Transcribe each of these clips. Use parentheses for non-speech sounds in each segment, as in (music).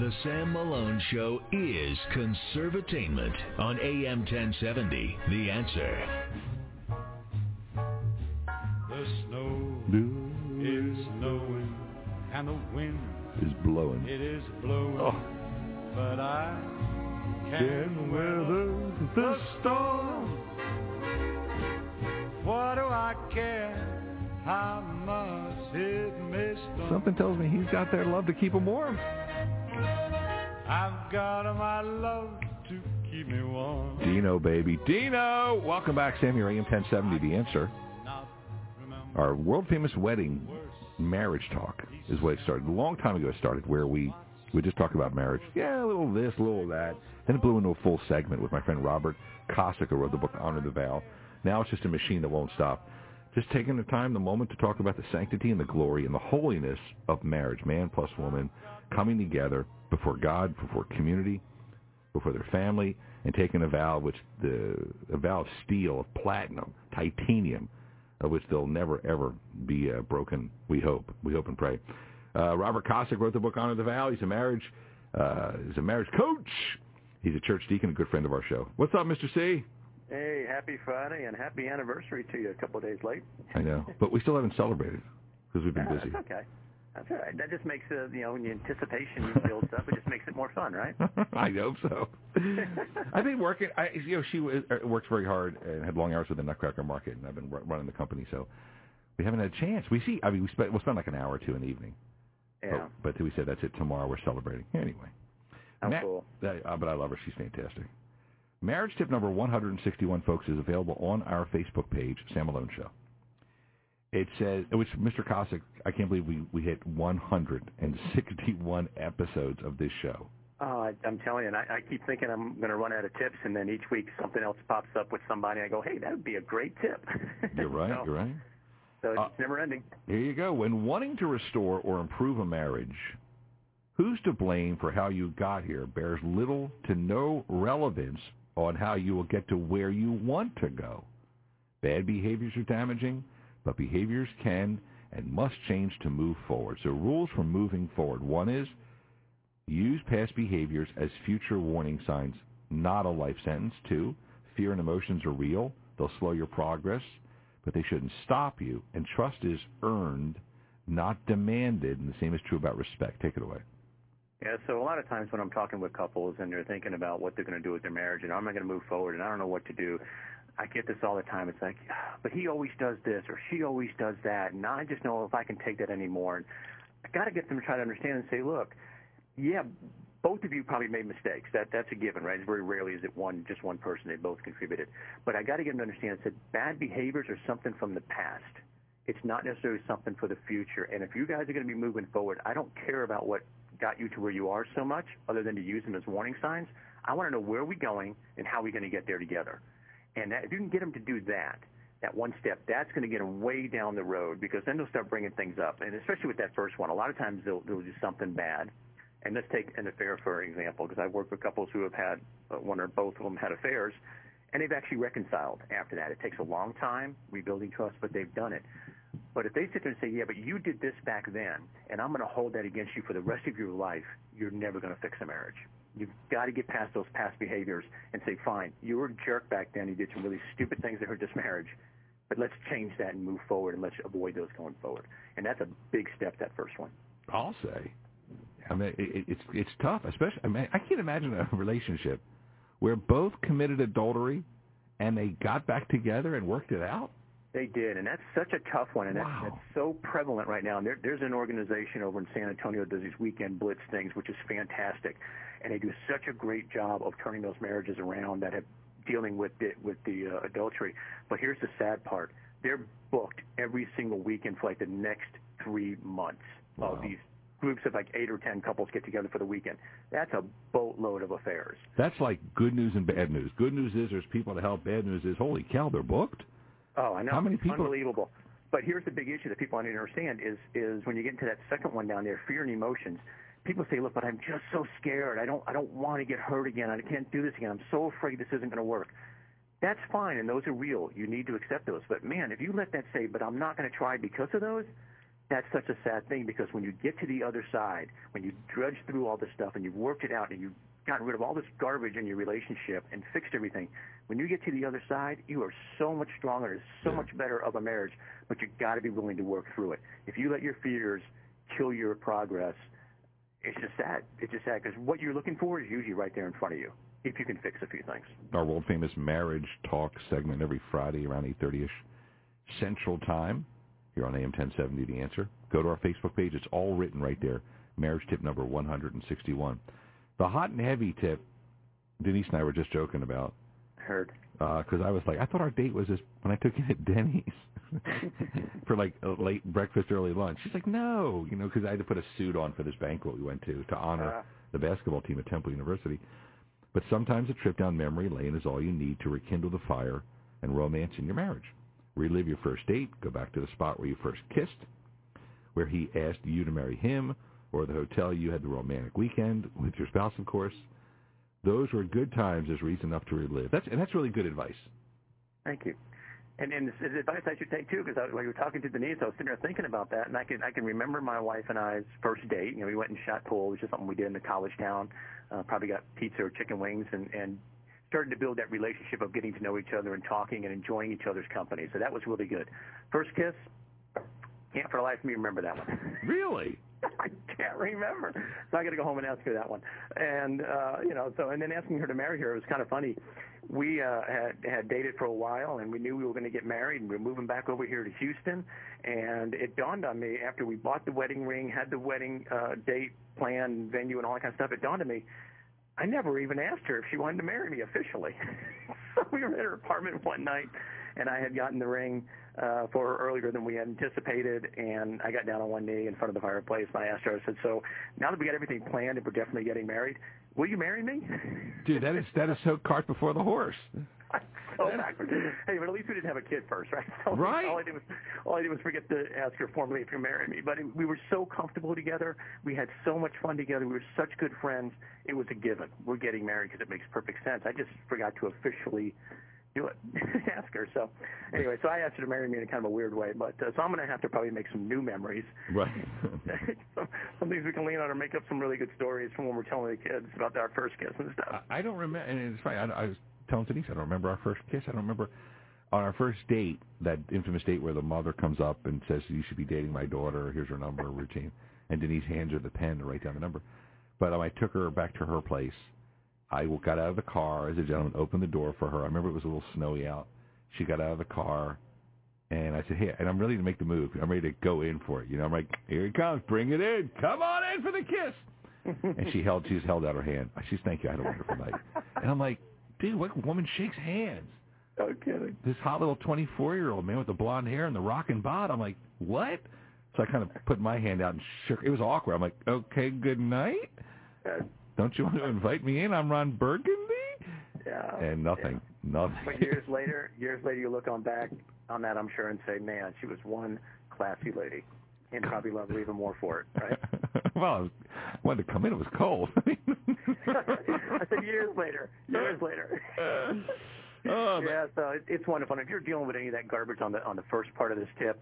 The Sam Malone Show is conservatainment on AM 1070. The answer. The snow is snowing and the wind is blowing. it is blowing, Oh. but I Can can weather the storm. What do I care how much it may storm? Something tells me he's got their love to keep him warm. I've got my love to keep me warm. Dino, baby. Dino! Welcome back, Sam. Your AM 1070, The Answer. Our world-famous wedding marriage talk is what it started. A long time ago it started where we we just talk about marriage. Yeah, a little this, a little that. Then it blew into a full segment with my friend Robert Cossack, who wrote the book Honor the Vow. Now it's just a machine that won't stop. Just taking the time, the moment to talk about the sanctity and the glory and the holiness of marriage, man plus woman, coming together before God, before community, before their family, and taking a vow which the a vow of steel, of platinum, titanium, of which they'll never ever be uh, broken. We hope. We hope and pray. Uh, Robert Cossack wrote the book Honor the Vow. He's a marriage uh, he's a marriage coach. He's a church deacon, a good friend of our show. What's up, Mr. C? Happy Friday and happy anniversary to you a couple of days late. I know, but we still haven't celebrated because we've been Ah, busy. That's okay. That's all right. That just makes uh, you know when the anticipation builds up, it just makes it more fun, right? (laughs) I hope so. (laughs) I've been working. I, you know, she w- uh, works very hard and had long hours with the Nutcracker Market, and I've been running the company, so we haven't had a chance. We see. I mean, we spent we'll spend like an hour or two in the evening. Yeah. But, but we said that's it. Tomorrow we're celebrating. Anyway. How Ma- cool. uh, but I love her. She's fantastic. Marriage tip number 161, folks, is available on our Facebook page, Sam Malone Show. It says, which Mr. Cossack, I can't believe we, we hit 161 episodes of this show. Oh, I, I'm telling you, and I, I keep thinking I'm going to run out of tips, and then each week something else pops up with somebody. And I go, hey, that would be a great tip. (laughs) You're right, so, you're right. So it's Uh, never ending. Here you go. When wanting to restore or improve a marriage, who's to blame for how you got here bears little to no relevance on how you will get to where you want to go. Bad behaviors are damaging, but behaviors can and must change to move forward. So rules for moving forward. One is use past behaviors as future warning signs, not a life sentence. Two, fear and emotions are real. They'll slow your progress, but they shouldn't stop you. And trust is earned, not demanded. And the same is true about respect. Take it away. Yeah, so a lot of times when I'm talking with couples and they're thinking about what they're going to do with their marriage and how am I going to move forward and I don't know what to do, I get this all the time. It's like, "Ah, but he always does this or she always does that, and I just know if I can take that anymore. And I got to get them to try to understand and say, look, yeah, both of you probably made mistakes. That that's a given, right? It's very rarely is it one just one person. They both contributed. But I got to get them to understand that bad behaviors are something from the past. It's not necessarily something for the future. And if you guys are going to be moving forward, I don't care about what got you to where you are so much, other than to use them as warning signs. I want to know where we're going and how we're going to get there together. And that, if you can get them to do that, that one step, that's going to get them way down the road because then they'll start bringing things up. And especially with that first one, a lot of times they'll, they'll do something bad. And let's take an affair for example, because I've worked with couples who have had uh, one or both of them had affairs, and they've actually reconciled after that. It takes a long time rebuilding trust, but they've done it. But if they sit there and say, "Yeah, but you did this back then, and I'm going to hold that against you for the rest of your life," you're never going to fix a marriage. You've got to get past those past behaviors and say, "Fine, you were a jerk back then. You did some really stupid things that hurt this marriage." But let's change that and move forward, and let's avoid those going forward. And that's a big step. That first one. I'll say. I mean, it, it- it's it's tough, especially. I mean, I can't imagine a relationship where both committed adultery and they got back together and worked it out. They did, and that's such a tough one, and Wow. that's, that's so prevalent right now. And there, there's an organization over in San Antonio that does these weekend blitz things, which is fantastic, and they do such a great job of turning those marriages around that have dealing with the, with the uh, adultery. But here's the sad part: they're booked every single weekend for like the next three months Wow. of these groups of like eight or ten couples get together for the weekend. That's a boatload of affairs. That's like good news and bad news. Good news is there's people to help. Bad news is holy cow, they're booked. Oh, I know. How many people- Unbelievable. But here's the big issue that people don't understand is is when you get into that second one down there, fear and emotions. People say, "Look, but I'm just so scared. I don't I don't want to get hurt again. I can't do this again. I'm so afraid this isn't going to work." That's fine, and those are real. You need to accept those. But man, if you let that say, "But I'm not going to try because of those," that's such a sad thing because when you get to the other side, when you drudge through all this stuff and you've worked it out and you've gotten rid of all this garbage in your relationship and fixed everything, when you get to the other side, you are so much stronger, so Yeah. much better of a marriage, but you've got to be willing to work through it. If you let your fears kill your progress, it's just sad. It's just sad because what you're looking for is usually right there in front of you if you can fix a few things. Our world famous marriage talk segment every Friday around 8:30ish Central Time here on AM 1070. The answer. Go to our Facebook page. It's all written right there. Marriage tip number 161. The hot and heavy tip. Denise and I were just joking about Heard. because I was like, I thought our date was this when I took you to Denny's (laughs) for like a late breakfast, early lunch. She's like, no, you know, because I had to put a suit on for this banquet we went to to honor Uh, the basketball team at Temple University. But sometimes a trip down memory lane is all you need to rekindle the fire and romance in your marriage. Relive your first date, go back to the spot where you first kissed, where he asked you to marry him, or the hotel you had the romantic weekend with your spouse, of course. Those were good times as reason enough to relive. That's and that's really good advice. Thank you. And and it's advice I should take too, because when you were talking to Denise, I was sitting there thinking about that, and I can I can remember my wife and I's first date. You know, we went and shot pool, which is something we did in the college town. Uh, probably got pizza or chicken wings, and and started to build that relationship of getting to know each other and talking and enjoying each other's company. So that was really good. First kiss, can't for the life of me remember that one. Really? (laughs) I remember. So I got to go home and ask her that one. And uh, you know, so and then asking her to marry her it was kind of funny. We uh, had had dated for a while, and we knew we were going to get married, and we were moving back over here to Houston. And it dawned on me after we bought the wedding ring, had the wedding uh, date, plan, venue, and all that kind of stuff. It dawned on me. I never even asked her if she wanted to marry me officially. (laughs) we were at her apartment one night, and I had gotten the ring uh, for her earlier than we had anticipated, and I got down on one knee in front of the fireplace, and I asked her, I said, so now that we got everything planned and we're definitely getting married, will you marry me? Dude, that is that is so cart before the horse. (laughs) so backwards. Hey, but at least we didn't have a kid first, right? So (laughs) Right. All I did was all I did was forget to ask her formally if you marry me. But it, we were so comfortable together. We had so much fun together. We were such good friends. It was a given. We're getting married because it makes perfect sense. I just forgot to officially do it. (laughs) ask her. So anyway, so I asked her to marry me in a kind of a weird way. But uh, so I'm going to have to probably make some new memories. Right. (laughs) some, some things we can lean on or make up some really good stories from when we're telling the kids about our first kiss and stuff. I I don't remember, and it's funny. I, I was telling Denise, I don't remember our first kiss. I don't remember on our first date, that infamous date where the mother comes up and says, "You should be dating my daughter. Here's her number, routine." And Denise hands her the pen to write down the number. But um, I took her back to her place. I got out of the car as a gentleman, opened the door for her. I remember it was a little snowy out. She got out of the car, and I said, "Hey," and I'm ready to make the move. I'm ready to go in for it. You know, I'm like, "Here it comes, bring it in. Come on in for the kiss." and she held, she just held out her hand. She said, "Thank you. I had a wonderful night." And I'm like, "Dude, what woman shakes hands?" No kidding. This hot little 24 year old man with the blonde hair and the rockin' bod. I'm like, "What?" So I kind of put my hand out and shook. It was awkward. I'm like, "Okay, good night. Uh, Don't you want to invite me in? I'm Ron Burgundy." yeah. And nothing, nothing. But years later, years later, you look on back on that, I'm sure, and say, "Man, she was one classy lady," and probably love her even more for it, right? (laughs) well, I was, wanted to come in. It was cold. (laughs) I said years later, years later. oh, (laughs) yeah, so it, it's wonderful. And if you're dealing with any of that garbage on the on the first part of this tip,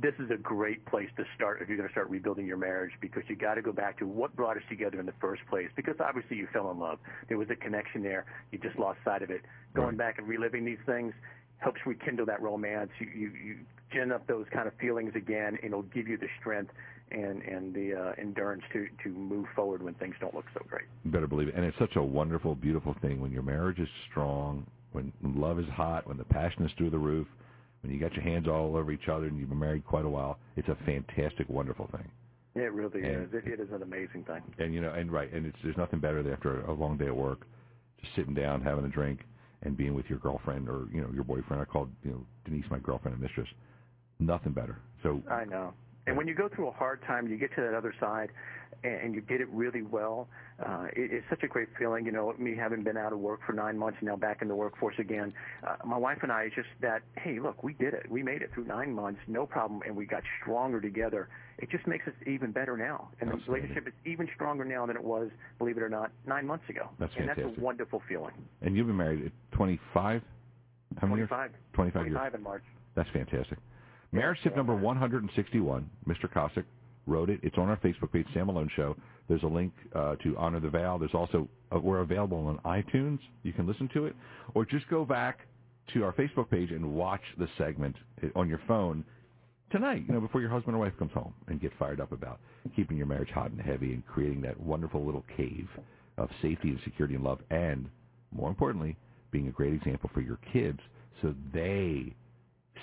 this is a great place to start if you're going to start rebuilding your marriage because you got to go back to what brought us together in the first place. Because obviously you fell in love, there was a connection there. You just lost sight of it. Going Right. back and reliving these things helps rekindle that romance. You you, you gin up those kind of feelings again, and it'll give you the strength and and the uh, endurance to to move forward when things don't look so great. You better believe it. And it's such a wonderful, beautiful thing when your marriage is strong, when love is hot, when the passion is through the roof, when you got your hands all over each other and you've been married quite a while. It's a fantastic, wonderful thing. It really And- is. It, it is an amazing thing. And you know, and right, and it's there's nothing better than after a long day at work, just sitting down, having a drink, and being with your girlfriend or you know your boyfriend. I called you know Denise my girlfriend and mistress. Nothing better. So I know. And when you go through a hard time, you get to that other side, and, and you did it really well. Uh, it, it's such a great feeling. You know, me having been out of work for nine months and now back in the workforce again. Uh, my wife and I, it's just that, hey, look, we did it. We made it through nine months, no problem, and we got stronger together. It just makes us even better now, and the relationship is even stronger now than it was, believe it or not, nine months ago. That's and that's a wonderful feeling. and you've been married at 25. How many years? 25. 25 years. 25 in March. That's fantastic. Marriage tip number 161. Mr. Kosick wrote it. It's on our Facebook page, Sam Malone Show. There's a link uh, to Honor the Vow. There's also, uh, we're available on iTunes. You can listen to it. Or just go back to our Facebook page and watch the segment on your phone tonight, you know, before your husband or wife comes home and get fired up about keeping your marriage hot and heavy and creating that wonderful little cave of safety and security and love and, more importantly, being a great example for your kids so they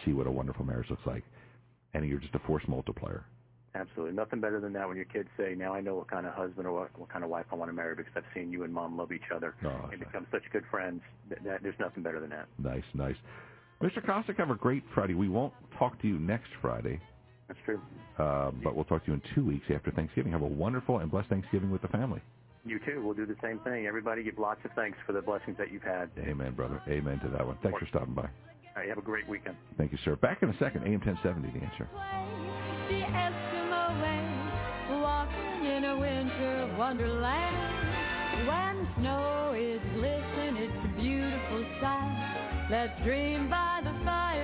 see what a wonderful marriage looks like. And you're just a force multiplier. Absolutely. Nothing better than that when your kids say, now I know what kind of husband or what, what kind of wife I want to marry because I've seen you and mom love each other Oh, and nice. become such good friends. That, that, there's nothing better than that. Nice, nice. Mr. Kosick, have a great Friday. We won't talk to you next Friday, That's true. uh, but we'll talk to you in two weeks after Thanksgiving. Have a wonderful and blessed Thanksgiving with the family. You too. We'll do the same thing. Everybody give lots of thanks for the blessings that you've had. Amen, brother. Amen to that one. Thanks for stopping by. All right, have a great weekend. Thank you, sir. Back in a second, AM 1070, the answer. The Eskimo way, walking in a winter wonderland. When snow is glistening, it's a beautiful sight. Let's dream by the fire.